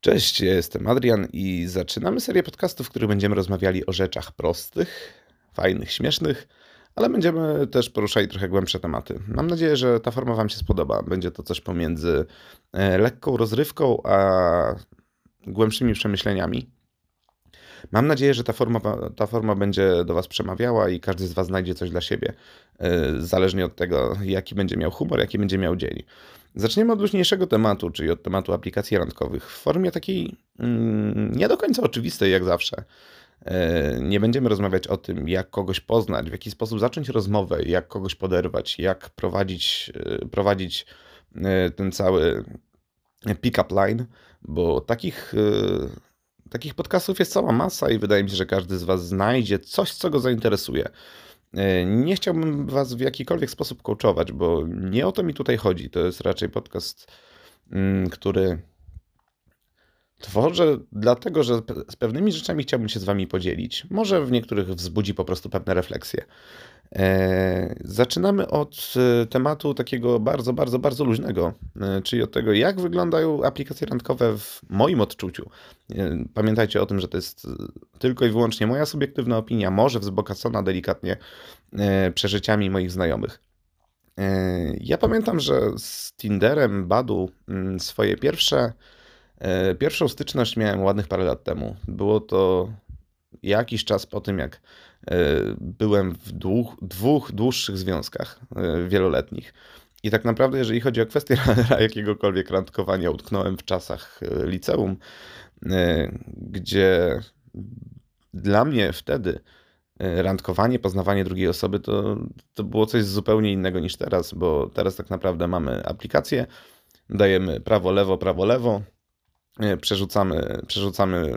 Cześć, ja jestem Adrian i zaczynamy serię podcastów, w których będziemy rozmawiali o rzeczach prostych, fajnych, śmiesznych, ale będziemy też poruszali trochę głębsze tematy. Mam nadzieję, że ta forma Wam się spodoba. Będzie to coś pomiędzy e, lekką rozrywką a głębszymi przemyśleniami. Mam nadzieję, że ta forma, ta forma będzie do Was przemawiała i każdy z Was znajdzie coś dla siebie, e, zależnie od tego, jaki będzie miał humor, jaki będzie miał dzień. Zaczniemy od luźniejszego tematu, czyli od tematu aplikacji randkowych, w formie takiej mm, nie do końca oczywistej jak zawsze. E, nie będziemy rozmawiać o tym, jak kogoś poznać, w jaki sposób zacząć rozmowę, jak kogoś poderwać, jak prowadzić, e, prowadzić ten cały pick-up line, bo takich Takich podcastów jest cała masa i wydaje mi się, że każdy z Was znajdzie coś, co go zainteresuje. E, nie chciałbym Was w jakikolwiek sposób coachować, bo nie o to mi tutaj chodzi. To jest raczej podcast, mm, który Tworzę dlatego, że z pewnymi rzeczami chciałbym się z Wami podzielić. Może w niektórych wzbudzi po prostu pewne refleksje. Eee, zaczynamy od e, tematu takiego bardzo, bardzo, bardzo luźnego, e, czyli od tego, jak wyglądają aplikacje randkowe w moim odczuciu. E, pamiętajcie o tym, że to jest tylko i wyłącznie moja subiektywna opinia, może wzbogacona delikatnie przeżyciami moich znajomych. Ja pamiętam, że z Tinderem, Badu mm, swoje pierwsze E, pierwszą styczność miałem ładnych parę lat temu. Było to jakiś czas po tym, jak e, byłem w dwóch, dwóch dłuższych związkach e, wieloletnich. I tak naprawdę, jeżeli chodzi o kwestię jakiegokolwiek randkowania, utknąłem w czasach liceum, gdzie dla mnie wtedy randkowanie, poznawanie drugiej osoby to, to było coś zupełnie innego niż teraz, bo teraz tak naprawdę mamy aplikację, dajemy prawo, lewo, prawo, lewo, E, przerzucamy, przerzucamy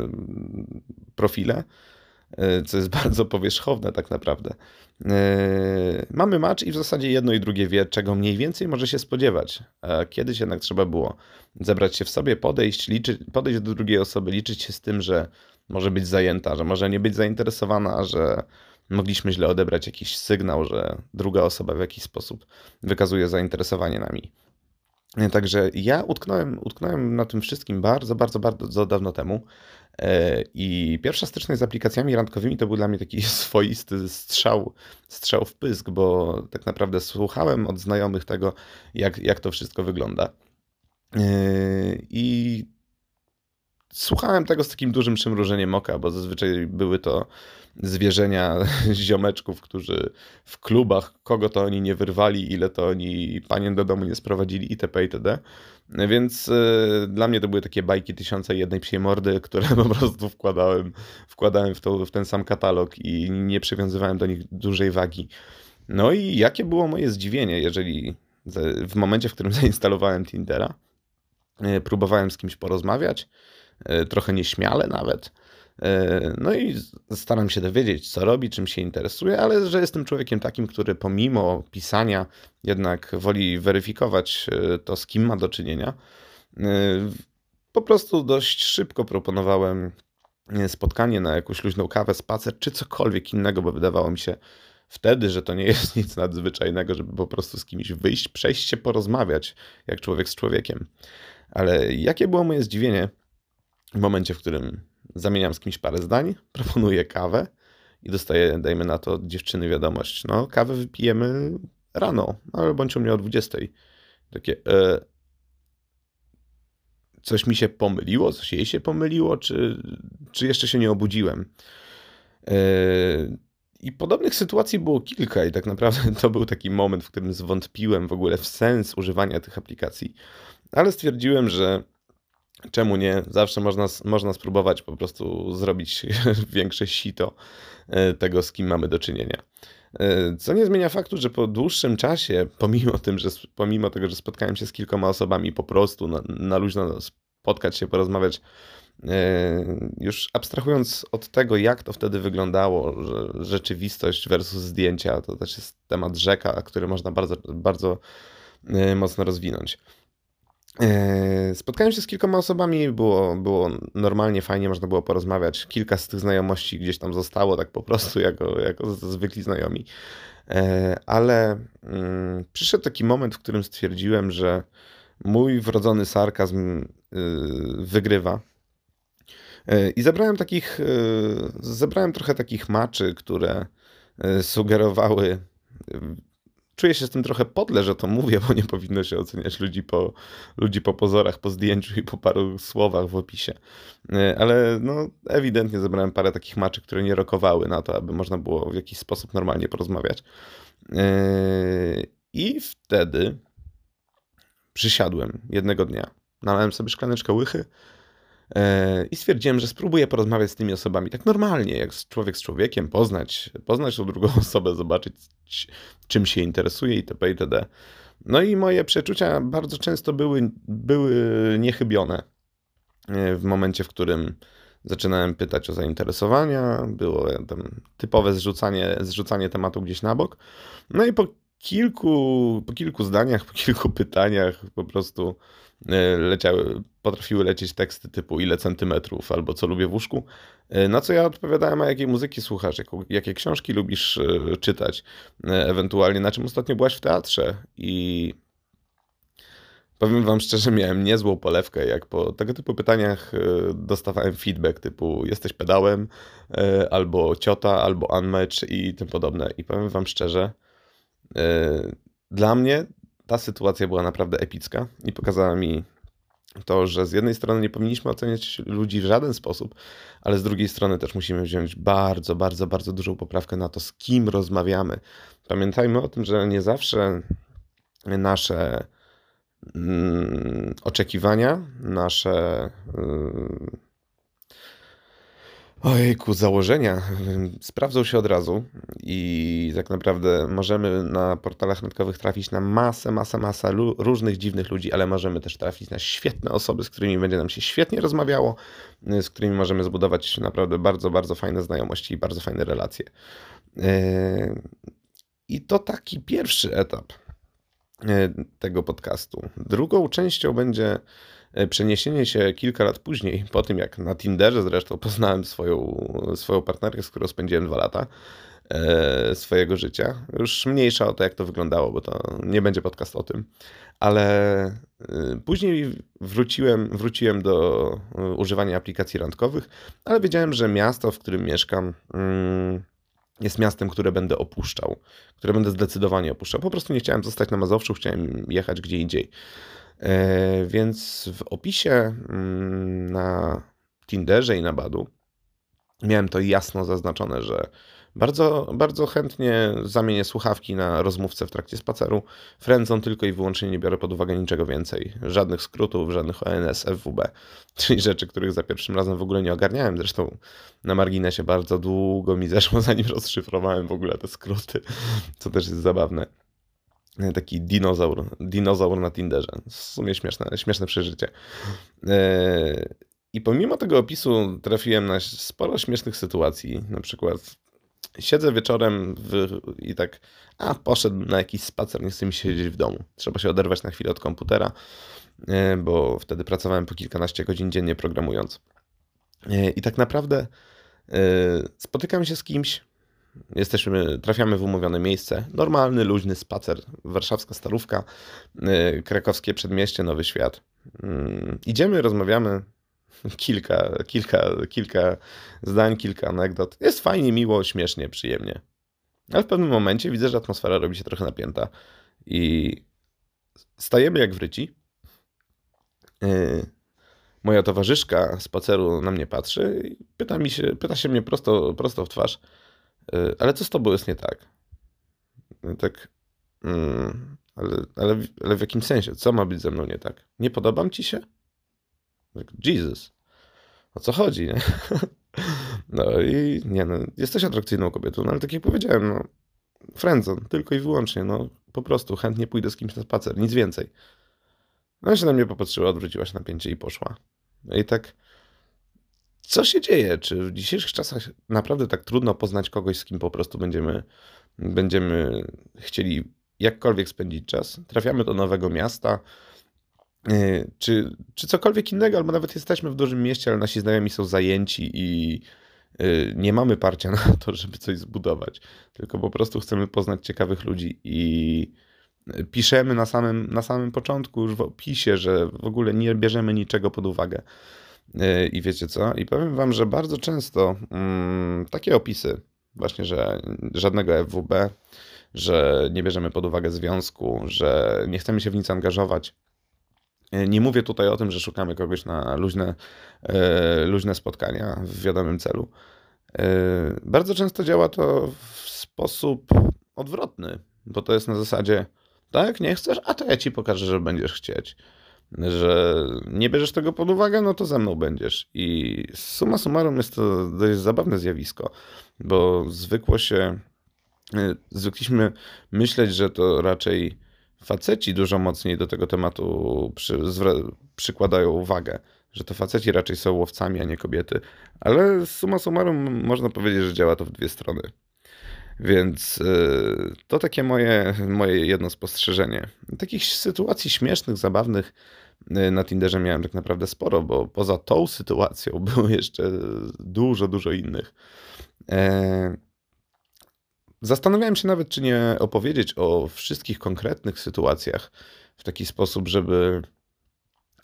profile, e, co jest bardzo powierzchowne tak naprawdę. E, mamy match i w zasadzie jedno i drugie wie, czego mniej więcej może się spodziewać. Kiedyś jednak trzeba było zebrać się w sobie, podejść, liczyć, podejść do drugiej osoby, liczyć się z tym, że może być zajęta, że może nie być zainteresowana, że mogliśmy źle odebrać jakiś sygnał, że druga osoba w jakiś sposób wykazuje zainteresowanie nami. Także ja utknąłem, utknąłem na tym wszystkim bardzo, bardzo, bardzo dawno temu. E, I pierwsza styczność z aplikacjami randkowymi to był dla mnie taki swoisty strzał, strzał w pysk, bo tak naprawdę słuchałem od znajomych tego, jak, jak to wszystko wygląda. E, I słuchałem tego z takim dużym przymrużeniem oka, bo zazwyczaj były to zwierzenia ziomeczków, którzy w klubach, kogo to oni nie wyrwali, ile to oni panien do domu nie sprowadzili itp. itd. Więc y, dla mnie to były takie bajki tysiące jednej psiej mordy, które po prostu wkładałem, wkładałem w, to, w ten sam katalog i nie przywiązywałem do nich dużej wagi. No i jakie było moje zdziwienie, jeżeli w momencie, w którym zainstalowałem Tindera, y, próbowałem z kimś porozmawiać, trochę nieśmiale nawet, E, no i staram się dowiedzieć, co robi, czym się interesuje, ale że jestem człowiekiem takim, który pomimo pisania jednak woli weryfikować e, to, z kim ma do czynienia. E, po prostu dość szybko proponowałem spotkanie na jakąś luźną kawę, spacer czy cokolwiek innego, bo wydawało mi się wtedy, że to nie jest nic nadzwyczajnego, żeby po prostu z kimś wyjść, przejść się, porozmawiać, jak człowiek z człowiekiem. Ale jakie było moje zdziwienie w momencie, w którym zamieniam z kimś parę zdań, proponuję kawę i dostaję, dajmy na to, dziewczyny wiadomość. No, kawę wypijemy rano, ale bądź u mnie o 20. Takie, e, coś mi się pomyliło, coś jej się pomyliło, czy, czy jeszcze się nie obudziłem. E, I podobnych sytuacji było kilka, i tak naprawdę to był taki moment, w którym zwątpiłem w ogóle w sens używania tych aplikacji. Ale stwierdziłem, że Czemu nie? Zawsze można, można spróbować po prostu zrobić większe sito e, tego, z kim mamy do czynienia. E, co nie zmienia faktu, że po dłuższym czasie, pomimo, tym, że, pomimo tego, że spotkałem się z kilkoma osobami po prostu na, na luźno spotkać się, porozmawiać, e, już abstrahując od tego, jak to wtedy wyglądało, że rzeczywistość versus zdjęcia, to też jest temat rzeka, który można bardzo, bardzo mocno rozwinąć. E, spotkałem się z kilkoma osobami, było, było normalnie, fajnie, można było porozmawiać. Kilka z tych znajomości gdzieś tam zostało, tak po prostu, jako, jako zwykli znajomi. E, ale mm, przyszedł taki moment, w którym stwierdziłem, że mój wrodzony sarkazm y, wygrywa I zebrałem takich, zebrałem trochę takich maczy, które sugerowały czuję się z tym trochę podle, że to mówię, bo nie powinno się oceniać ludzi po, ludzi po pozorach, po zdjęciu i po paru słowach w opisie. E, ale no, ewidentnie zebrałem parę takich maczy, które nie rokowały na to, aby można było w jakiś sposób normalnie porozmawiać. E, I wtedy przysiadłem jednego dnia, nalałem sobie szklaneczkę łychy i stwierdziłem, że spróbuję porozmawiać z tymi osobami tak normalnie, jak człowiek z człowiekiem, poznać, poznać tą drugą osobę, zobaczyć, czym się interesuje itp. itd. No i moje przeczucia bardzo często były, były niechybione e, w momencie, w którym zaczynałem pytać o zainteresowania, było tam typowe zrzucanie, zrzucanie tematu gdzieś na bok. No i po kilku, po kilku zdaniach, po kilku pytaniach po prostu E, leciały, potrafiły lecieć teksty typu ile centymetrów albo co lubię w łóżku. E, na co ja odpowiadałem, a jakiej muzyki słuchasz, jakie książki lubisz e, czytać, ewentualnie na czym ostatnio byłaś w teatrze i powiem wam szczerze, miałem niezłą polewkę, jak po tego typu pytaniach dostawałem feedback typu jesteś pedałem, albo ciota, albo unmatch i tym podobne. I powiem wam szczerze, dla mnie ta sytuacja była naprawdę epicka i pokazała mi to, że z jednej strony nie powinniśmy oceniać ludzi w żaden sposób, ale z drugiej strony też musimy wziąć bardzo, bardzo, bardzo dużą poprawkę na to, z kim rozmawiamy. Pamiętajmy o tym, że nie zawsze nasze mm, oczekiwania, nasze. Mm, Ojejku, założenia sprawdzą się od razu i tak naprawdę możemy na portalach netkowych trafić na masę, masę, masę różnych dziwnych ludzi, ale możemy też trafić na świetne osoby, z którymi będzie nam się świetnie rozmawiało, z którymi możemy zbudować naprawdę bardzo, bardzo fajne znajomości i bardzo fajne relacje. Yy, I to taki pierwszy etap yy, tego podcastu. Drugą częścią będzie przeniesienie się kilka lat później, po tym jak na Tinderze zresztą poznałem swoją, swoją partnerkę, z którą spędziłem dwa lata e, swojego życia. Już mniejsza o to, jak to wyglądało, bo to nie będzie podcast o tym. Ale e, później wróciłem, wróciłem do używania aplikacji randkowych, ale wiedziałem, że miasto, w którym mieszkam, mm, jest miastem, które będę opuszczał, które będę zdecydowanie opuszczał. Po prostu nie chciałem zostać na Mazowszu, chciałem jechać gdzie indziej. E, więc w opisie mm, na Tinderze i na Badu miałem to jasno zaznaczone, że bardzo, bardzo chętnie zamienię słuchawki na rozmówcę w trakcie spaceru. Frędzą tylko i wyłącznie nie biorę pod uwagę niczego więcej. Żadnych skrótów, żadnych ONS, FWB, czyli rzeczy, których za pierwszym razem w ogóle nie ogarniałem. Zresztą na marginesie bardzo długo mi zeszło, zanim rozszyfrowałem w ogóle te skróty, co też jest zabawne taki dinozaur, dinozaur na Tinderze. W sumie śmieszne, śmieszne przeżycie. E, I pomimo tego opisu trafiłem na sporo śmiesznych sytuacji. Na przykład siedzę wieczorem w, i tak, a poszedł na jakiś spacer, nie chce mi siedzieć w domu. Trzeba się oderwać na chwilę od komputera, e, bo wtedy pracowałem po kilkanaście godzin dziennie programując. E, I tak naprawdę spotykam się z kimś, Jesteśmy, trafiamy w umówione miejsce. Normalny, luźny spacer. Warszawska Starówka, y, krakowskie przedmieście, Nowy Świat. Mm, idziemy, rozmawiamy. Kilka, kilka, kilka zdań, kilka anegdot. Jest fajnie, miło, śmiesznie, przyjemnie. Ale w pewnym momencie widzę, że atmosfera robi się trochę napięta. I stajemy jak wryci. Y, moja towarzyszka spaceru na mnie patrzy i pyta, mi się, pyta się mnie prosto, prosto w twarz ale co z tobą jest nie tak? No tak, mm, ale, ale, ale w jakim sensie? Co ma być ze mną nie tak? Nie podobam ci się? Tak, Jesus, o co chodzi, nie? No i nie no, jesteś atrakcyjną kobietą, no ale tak jak powiedziałem, no, friendzone, tylko i wyłącznie, no po prostu chętnie pójdę z kimś na spacer, nic więcej. No i się na mnie popatrzyła, odwróciła się napięcie i poszła. No i tak co się dzieje? Czy w dzisiejszych czasach naprawdę tak trudno poznać kogoś, z kim po prostu będziemy, będziemy chcieli jakkolwiek spędzić czas? Trafiamy do nowego miasta, y, czy, czy cokolwiek innego, albo nawet jesteśmy w dużym mieście, ale nasi znajomi są zajęci i y, nie mamy parcia na to, żeby coś zbudować, tylko po prostu chcemy poznać ciekawych ludzi i piszemy na samym, na samym początku już w opisie, że w ogóle nie bierzemy niczego pod uwagę. E, I wiecie co? I powiem wam, że bardzo często mm, takie opisy, właśnie, że żadnego FWB, że nie bierzemy pod uwagę związku, że nie chcemy się w nic angażować. E, nie mówię tutaj o tym, że szukamy kogoś na luźne, e, luźne spotkania w wiadomym celu. Bardzo często działa to w sposób odwrotny, bo to jest na zasadzie, tak, nie chcesz, a to ja ci pokażę, że będziesz chcieć że nie bierzesz tego pod uwagę, no to ze mną będziesz. I suma summarum jest to dość zabawne zjawisko, bo zwykło się, y, zwykliśmy myśleć, że to raczej faceci dużo mocniej do tego tematu przy, przykładają uwagę, że to faceci raczej są łowcami, a nie kobiety. Ale suma summarum można powiedzieć, że działa to w dwie strony. Więc y, to takie moje, moje jedno spostrzeżenie. Takich sytuacji śmiesznych, zabawnych na Tinderze miałem tak naprawdę sporo, bo poza tą sytuacją było jeszcze dużo, dużo innych. E, zastanawiałem się nawet, czy nie opowiedzieć o wszystkich konkretnych sytuacjach w taki sposób, żeby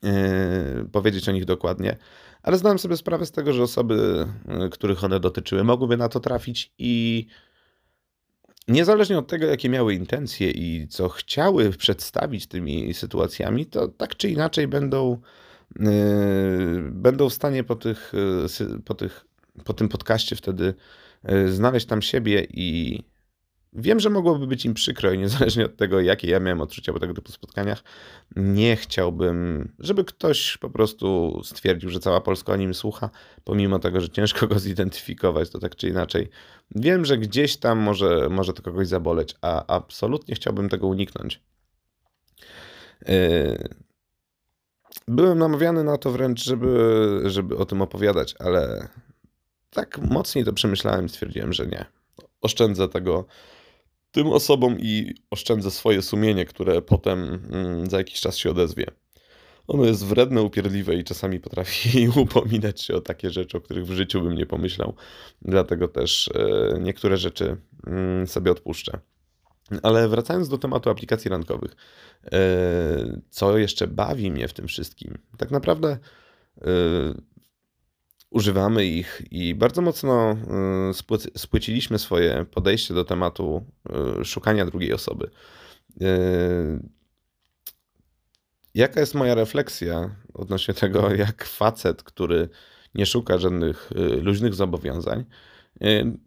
y, powiedzieć o nich dokładnie, ale zdałem sobie sprawę z tego, że osoby, których one dotyczyły, mogłyby na to trafić i niezależnie od tego, jakie miały intencje i co chciały przedstawić tymi sytuacjami, to tak czy inaczej będą, yy, będą w stanie po, tych, yy, po, tych, po tym podcaście wtedy yy, znaleźć tam siebie i Wiem, że mogłoby być im przykro i niezależnie od tego, jakie ja miałem odczucia po tego typu spotkaniach, nie chciałbym, żeby ktoś po prostu stwierdził, że cała Polska o nim słucha, pomimo tego, że ciężko go zidentyfikować, to tak czy inaczej. Wiem, że gdzieś tam może, może to kogoś zaboleć, a absolutnie chciałbym tego uniknąć. Yy, byłem namawiany na to wręcz, żeby, żeby o tym opowiadać, ale tak mocniej to przemyślałem, stwierdziłem, że nie. Oszczędzę tego tym osobom i oszczędzę swoje sumienie, które potem mm, za jakiś czas się odezwie. Ono jest wredne, upierdliwe i czasami potrafi upominać się o takie rzeczy, o których w życiu bym nie pomyślał. Dlatego też e, niektóre rzeczy mm, sobie odpuszczę. Ale wracając do tematu aplikacji rankowych, e, co jeszcze bawi mnie w tym wszystkim? Tak naprawdę e, używamy ich i bardzo mocno spłyciliśmy swoje podejście do tematu szukania drugiej osoby. Y, jaka jest moja refleksja odnośnie tego, jak facet, który nie szuka żadnych luźnych zobowiązań,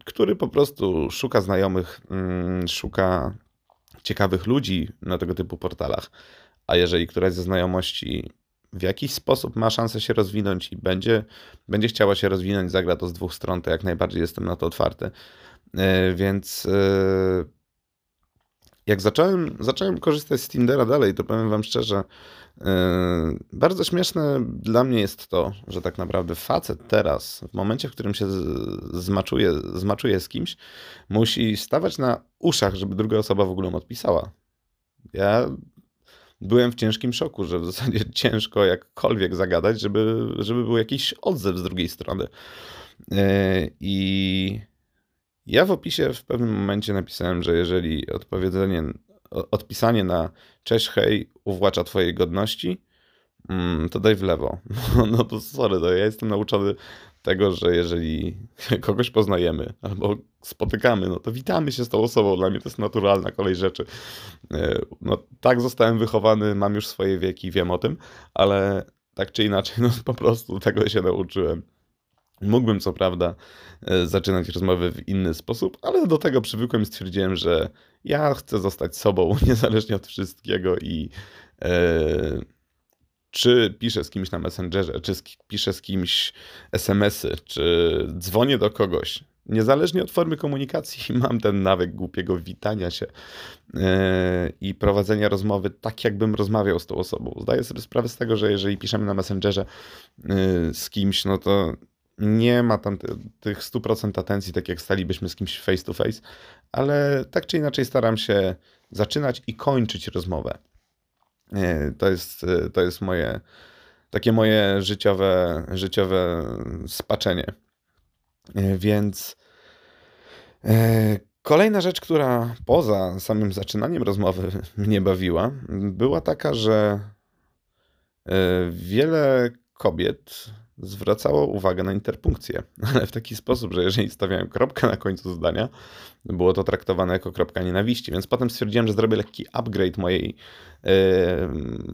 który po prostu szuka znajomych, mm, szuka ciekawych ludzi na tego typu portalach, a jeżeli któraś ze znajomości w jakiś sposób ma szansę się rozwinąć i będzie, będzie chciała się rozwinąć, zagra to z dwóch stron, to jak najbardziej jestem na to otwarty. E, więc e, jak zacząłem, zacząłem korzystać z Tindera dalej, to powiem wam szczerze, e, bardzo śmieszne dla mnie jest to, że tak naprawdę facet teraz, w momencie, w którym się zmaczuje, zmaczuje z kimś, musi stawać na uszach, żeby druga osoba w ogóle mu odpisała. Ja byłem w ciężkim szoku, że w zasadzie ciężko jakkolwiek zagadać, żeby, żeby był jakiś odzew z drugiej strony. I ja w opisie w pewnym momencie napisałem, że jeżeli odpowiedzenie, odpisanie na cześć, hej uwłacza twojej godności, mm, to daj w lewo. No to sorry, to ja jestem nauczony tego, że jeżeli kogoś poznajemy albo spotykamy, no to witamy się z tą osobą. Dla mnie to jest naturalna kolej rzeczy. E, no tak zostałem wychowany, mam już swoje wieki, wiem o tym, ale tak czy inaczej, no po prostu tego się nauczyłem. Mógłbym co prawda e, zaczynać rozmowy w inny sposób, ale do tego przywykłem i stwierdziłem, że ja chcę zostać sobą, niezależnie od wszystkiego i e, czy piszę z kimś na Messengerze, czy piszę z kimś SMS-y, czy dzwonię do kogoś, niezależnie od formy komunikacji, mam ten nawyk głupiego witania się yy, i prowadzenia rozmowy tak, jakbym rozmawiał z tą osobą. Zdaję sobie sprawę z tego, że jeżeli piszemy na Messengerze yy, z kimś, no to nie ma tam tych 100% atencji, tak jak stalibyśmy z kimś face to face, ale tak czy inaczej staram się zaczynać i kończyć rozmowę. To jest, to jest moje takie moje życiowe, życiowe spaczenie. Więc e, kolejna rzecz, która poza samym zaczynaniem rozmowy mnie bawiła, była taka, że e, wiele kobiet zwracało uwagę na interpunkcję, ale w taki sposób, że jeżeli stawiałem kropkę na końcu zdania, było to traktowane jako kropka nienawiści. Więc potem stwierdziłem, że zrobię lekki upgrade mojej, yy,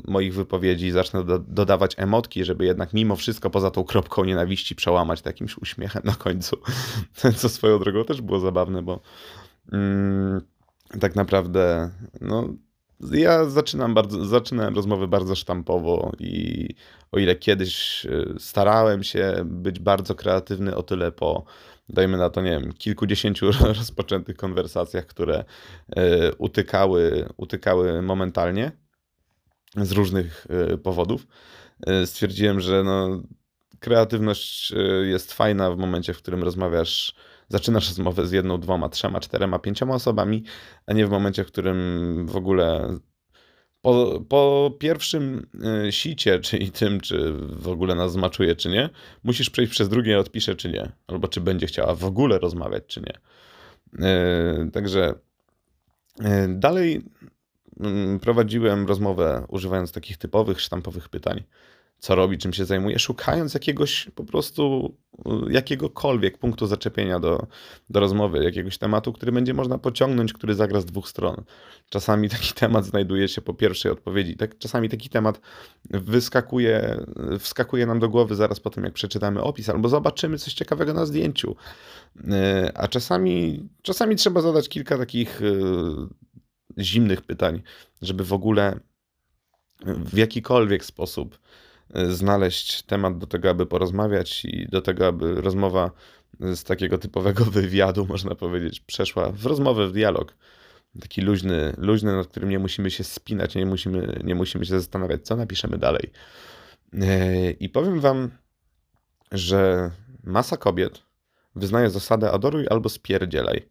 moich wypowiedzi zacznę do, dodawać emotki, żeby jednak mimo wszystko poza tą kropką nienawiści przełamać jakimś uśmiechem na końcu. Co swoją drogą też było zabawne, bo. Yy, tak naprawdę, no, ja zaczynam bardzo, zaczynałem rozmowy bardzo sztampowo i o ile kiedyś y, starałem się być bardzo kreatywny, o tyle po, dajmy na to, nie wiem, kilkudziesięciu rozpoczętych konwersacjach, które y, utykały, utykały momentalnie z różnych y, powodów, stwierdziłem, że no, kreatywność jest fajna w momencie, w którym rozmawiasz zaczynasz rozmowę z jedną, dwoma, trzema, czterema, pięcioma osobami, a nie w momencie, w którym w ogóle po, po pierwszym y, sicie, czyli tym, czy w ogóle nas zmaczuje, czy nie, musisz przejść przez drugie, odpisze, czy nie, albo czy będzie chciała w ogóle rozmawiać, czy nie. Y, także y, dalej mm, prowadziłem rozmowę używając takich typowych, sztampowych pytań co robi, czym się zajmuje, szukając jakiegoś po prostu y, jakiegokolwiek punktu zaczepienia do, do rozmowy, jakiegoś tematu, który będzie można pociągnąć, który zagra z dwóch stron. Czasami taki temat znajduje się po pierwszej odpowiedzi, tak, czasami taki temat wyskakuje, wskakuje nam do głowy zaraz po tym, jak przeczytamy opis, albo zobaczymy coś ciekawego na zdjęciu. Y, a czasami, czasami trzeba zadać kilka takich y, zimnych pytań, żeby w ogóle w jakikolwiek sposób znaleźć temat do tego, aby porozmawiać i do tego, aby rozmowa z takiego typowego wywiadu, można powiedzieć, przeszła w rozmowę, w dialog. Taki luźny, luźny, nad którym nie musimy się spinać, nie musimy, nie musimy się zastanawiać, co napiszemy dalej. E, I powiem wam, że masa kobiet wyznaje zasadę adoruj albo spierdzielaj.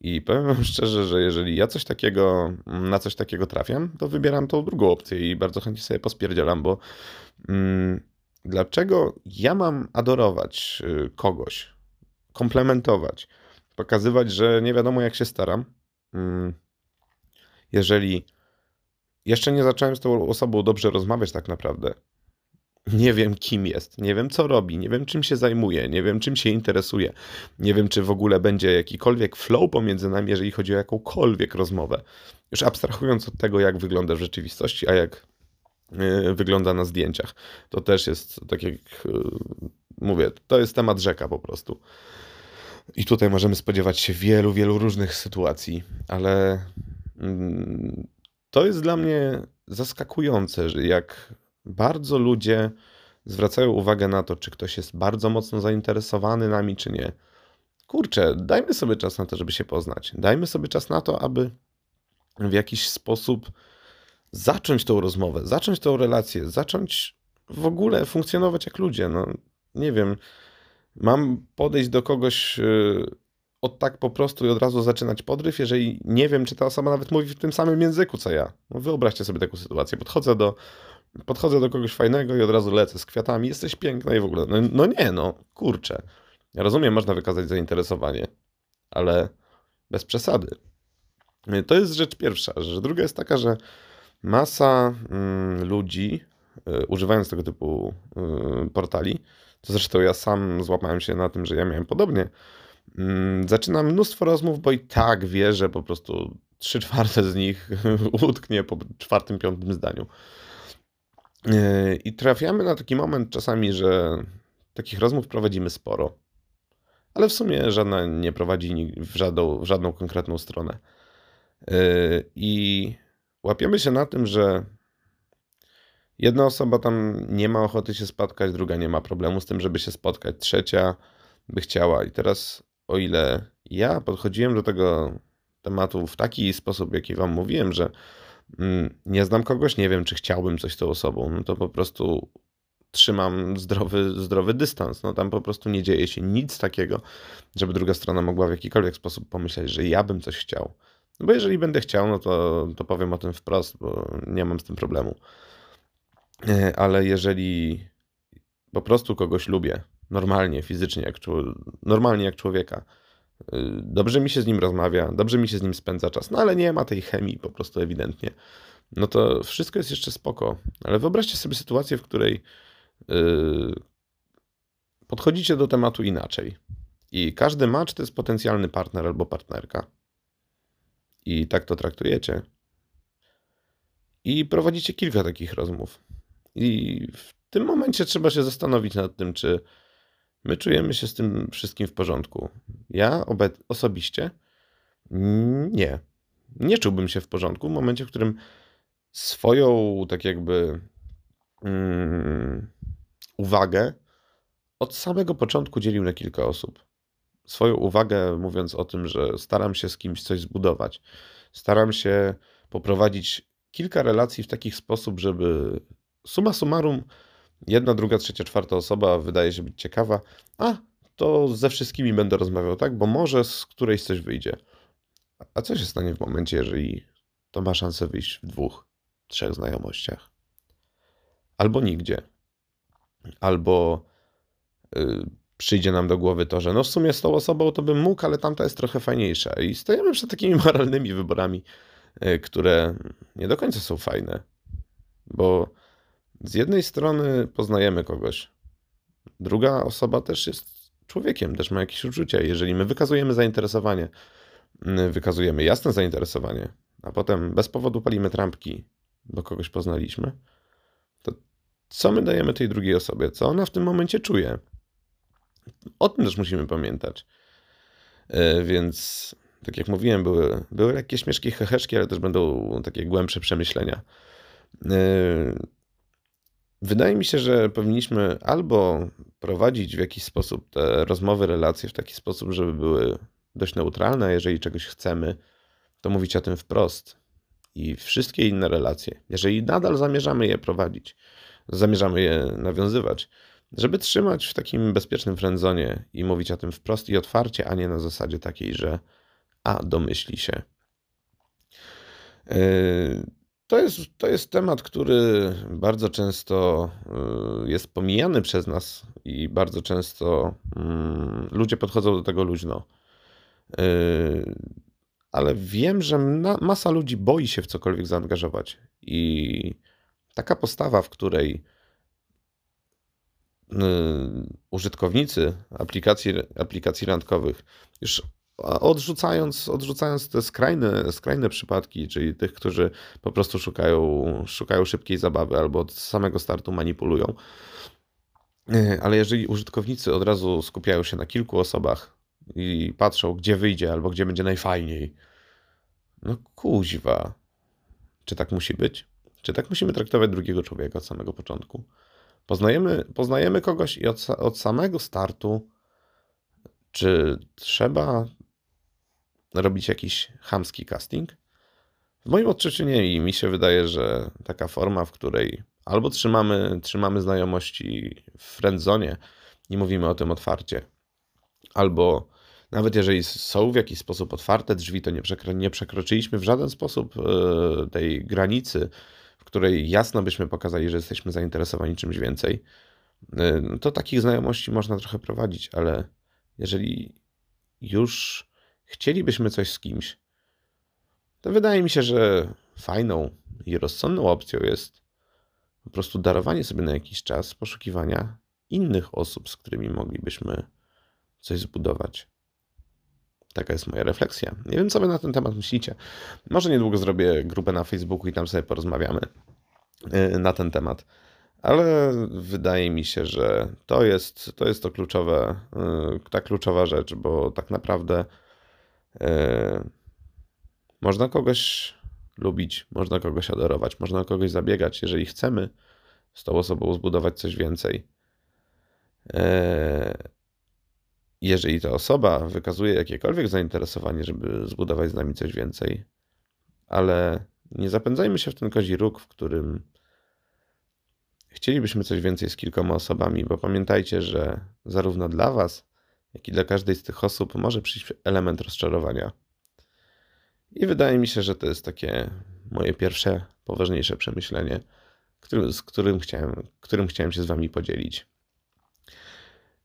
I powiem wam szczerze, że jeżeli ja coś takiego, na coś takiego trafiam, to wybieram tą drugą opcję i bardzo chętnie sobie pospierdzielam, bo mm, dlaczego ja mam adorować y, kogoś, komplementować, pokazywać, że nie wiadomo jak się staram, mm, jeżeli jeszcze nie zacząłem z tą osobą dobrze rozmawiać tak naprawdę, nie wiem, kim jest, nie wiem, co robi, nie wiem, czym się zajmuje, nie wiem, czym się interesuje, nie wiem, czy w ogóle będzie jakikolwiek flow pomiędzy nami, jeżeli chodzi o jakąkolwiek rozmowę. Już abstrahując od tego, jak wygląda w rzeczywistości, a jak yy, wygląda na zdjęciach. To też jest, tak jak yy, mówię, to jest temat rzeka po prostu. I tutaj możemy spodziewać się wielu, wielu różnych sytuacji, ale yy, to jest dla mnie zaskakujące, że jak bardzo ludzie zwracają uwagę na to, czy ktoś jest bardzo mocno zainteresowany nami, czy nie. Kurczę, dajmy sobie czas na to, żeby się poznać. Dajmy sobie czas na to, aby w jakiś sposób zacząć tą rozmowę, zacząć tą relację, zacząć w ogóle funkcjonować jak ludzie. No, nie wiem, mam podejść do kogoś y, od tak po prostu i od razu zaczynać podryw, jeżeli nie wiem, czy ta osoba nawet mówi w tym samym języku, co ja. No, wyobraźcie sobie taką sytuację. Podchodzę do podchodzę do kogoś fajnego i od razu lecę z kwiatami, jesteś piękna i w ogóle. No, no nie, no kurczę. Ja rozumiem, można wykazać zainteresowanie, ale bez przesady. To jest rzecz pierwsza. Rzecz druga jest taka, że masa mm, ludzi, y, używając tego typu y, portali, to zresztą ja sam złapałem się na tym, że ja miałem podobnie, y, zaczyna mnóstwo rozmów, bo i tak wie, że po prostu trzy czwarte z nich utknie po czwartym, piątym zdaniu. Yy, I trafiamy na taki moment czasami, że takich rozmów prowadzimy sporo, ale w sumie żadna nie prowadzi w żadną, w żadną konkretną stronę. Yy, I łapiemy się na tym, że jedna osoba tam nie ma ochoty się spotkać, druga nie ma problemu z tym, żeby się spotkać, trzecia by chciała. I teraz, o ile ja podchodziłem do tego tematu w taki sposób, jaki Wam mówiłem, że nie znam kogoś, nie wiem, czy chciałbym coś z tą osobą, no to po prostu trzymam zdrowy, zdrowy dystans. No tam po prostu nie dzieje się nic takiego, żeby druga strona mogła w jakikolwiek sposób pomyśleć, że ja bym coś chciał. No bo jeżeli będę chciał, no to, to powiem o tym wprost, bo nie mam z tym problemu. E, ale jeżeli po prostu kogoś lubię, normalnie, fizycznie, jak, normalnie jak człowieka, dobrze mi się z nim rozmawia, dobrze mi się z nim spędza czas, no ale nie ma tej chemii po prostu ewidentnie. No to wszystko jest jeszcze spoko. Ale wyobraźcie sobie sytuację, w której yy, podchodzicie do tematu inaczej. I każdy match to jest potencjalny partner albo partnerka. I tak to traktujecie. I prowadzicie kilka takich rozmów. I w tym momencie trzeba się zastanowić nad tym, czy my czujemy się z tym wszystkim w porządku. Ja osobiście nie. Nie czułbym się w porządku w momencie, w którym swoją, tak jakby, mm, uwagę od samego początku dzielił na kilka osób. Swoją uwagę, mówiąc o tym, że staram się z kimś coś zbudować, staram się poprowadzić kilka relacji w taki sposób, żeby suma summarum jedna, druga, trzecia, czwarta osoba wydaje się być ciekawa, a to ze wszystkimi będę rozmawiał, tak? Bo może z którejś coś wyjdzie. A co się stanie w momencie, jeżeli to ma szansę wyjść w dwóch, trzech znajomościach? Albo nigdzie. Albo yy, przyjdzie nam do głowy to, że no w sumie z tą osobą to bym mógł, ale tamta jest trochę fajniejsza. I stajemy przed takimi moralnymi wyborami, yy, które nie do końca są fajne. Bo z jednej strony poznajemy kogoś, druga osoba też jest człowiekiem, też ma jakieś uczucia. Jeżeli my wykazujemy zainteresowanie, Y, wykazujemy jasne zainteresowanie, a potem bez powodu palimy trampki, bo kogoś poznaliśmy, to co my dajemy tej drugiej osobie? Co ona w tym momencie czuje? O tym też musimy pamiętać. Y, więc, tak jak mówiłem, były, były lekkie śmieszki, heheszki, ale też będą takie głębsze przemyślenia. Wydaje mi się, że powinniśmy albo prowadzić w jakiś sposób te rozmowy, relacje w taki sposób, żeby były dość neutralne. Jeżeli czegoś chcemy, to mówić o tym wprost. I wszystkie inne relacje, jeżeli nadal zamierzamy je prowadzić, zamierzamy je nawiązywać, żeby trzymać w takim bezpiecznym frędzonie i mówić o tym wprost i otwarcie, a nie na zasadzie takiej, że a domyśli się. Yy, to jest, to jest temat, który bardzo często yy, jest pomijany przez nas i bardzo często mm, ludzie podchodzą do tego luźno. Yy, ale wiem, że masa ludzi boi się w cokolwiek zaangażować. I taka postawa, w której yy, użytkownicy aplikacji, aplikacji randkowych już odrzucając, odrzucając te skrajne, skrajne przypadki, czyli tych, którzy po prostu szukają, szukają szybkiej zabawy albo od samego startu manipulują. Yy, ale jeżeli użytkownicy od razu skupiają się na kilku osobach, i patrzą, gdzie wyjdzie albo gdzie będzie najfajniej. No kuźwa. Czy tak musi być? Czy tak musimy traktować drugiego człowieka od samego początku? Poznajemy, poznajemy kogoś i od, od samego startu, czy trzeba robić jakiś chamski casting? W moim odczuciu nie i mi się wydaje, że taka forma, w której albo trzymamy, trzymamy znajomości w friendzone i mówimy o tym otwarcie, albo nawet jeżeli są w jakiś sposób otwarte drzwi, to nie, przekro, nie przekroczyliśmy w żaden sposób e, tej granicy, w której jasno byśmy pokazali, że jesteśmy zainteresowani czymś więcej. E, no to takich znajomości można trochę prowadzić, ale jeżeli już chcielibyśmy coś z kimś, to wydaje mi się, że fajną i rozsądną opcją jest po prostu darowanie sobie na jakiś czas poszukiwania innych osób, z którymi moglibyśmy coś zbudować. Taka jest moja refleksja. Nie wiem, co wy na ten temat myślicie. Może niedługo zrobię grupę na Facebooku i tam sobie porozmawiamy y, na ten temat. Ale wydaje mi się, że to jest to, jest to kluczowe, y, ta kluczowa rzecz, bo tak naprawdę można kogoś lubić, można kogoś adorować, można kogoś zabiegać, jeżeli chcemy z tą osobą zbudować coś więcej jeżeli ta osoba wykazuje jakiekolwiek zainteresowanie, żeby zbudować z nami coś więcej, ale nie zapędzajmy się w ten kozi róg, w którym chcielibyśmy coś więcej z kilkoma osobami, bo pamiętajcie, że zarówno dla Was, jak i dla każdej z tych osób może przyjść element rozczarowania. I wydaje mi się, że to jest takie moje pierwsze, poważniejsze przemyślenie, z którym chciałem, którym chciałem się z Wami podzielić.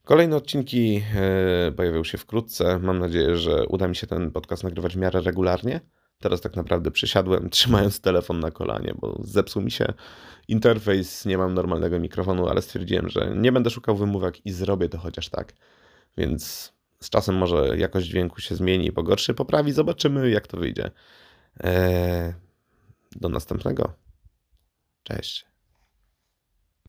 Kolejne odcinki e, pojawią się wkrótce. Mam nadzieję, że uda mi się ten podcast nagrywać w miarę regularnie. Teraz tak naprawdę przysiadłem, trzymając telefon na kolanie, bo zepsuł mi się interfejs, nie mam normalnego mikrofonu, ale stwierdziłem, że nie będę szukał wymówek i zrobię to chociaż tak. Więc z czasem może jakość dźwięku się zmieni, pogorszy, poprawi, zobaczymy jak to wyjdzie. Eee, do następnego. Cześć.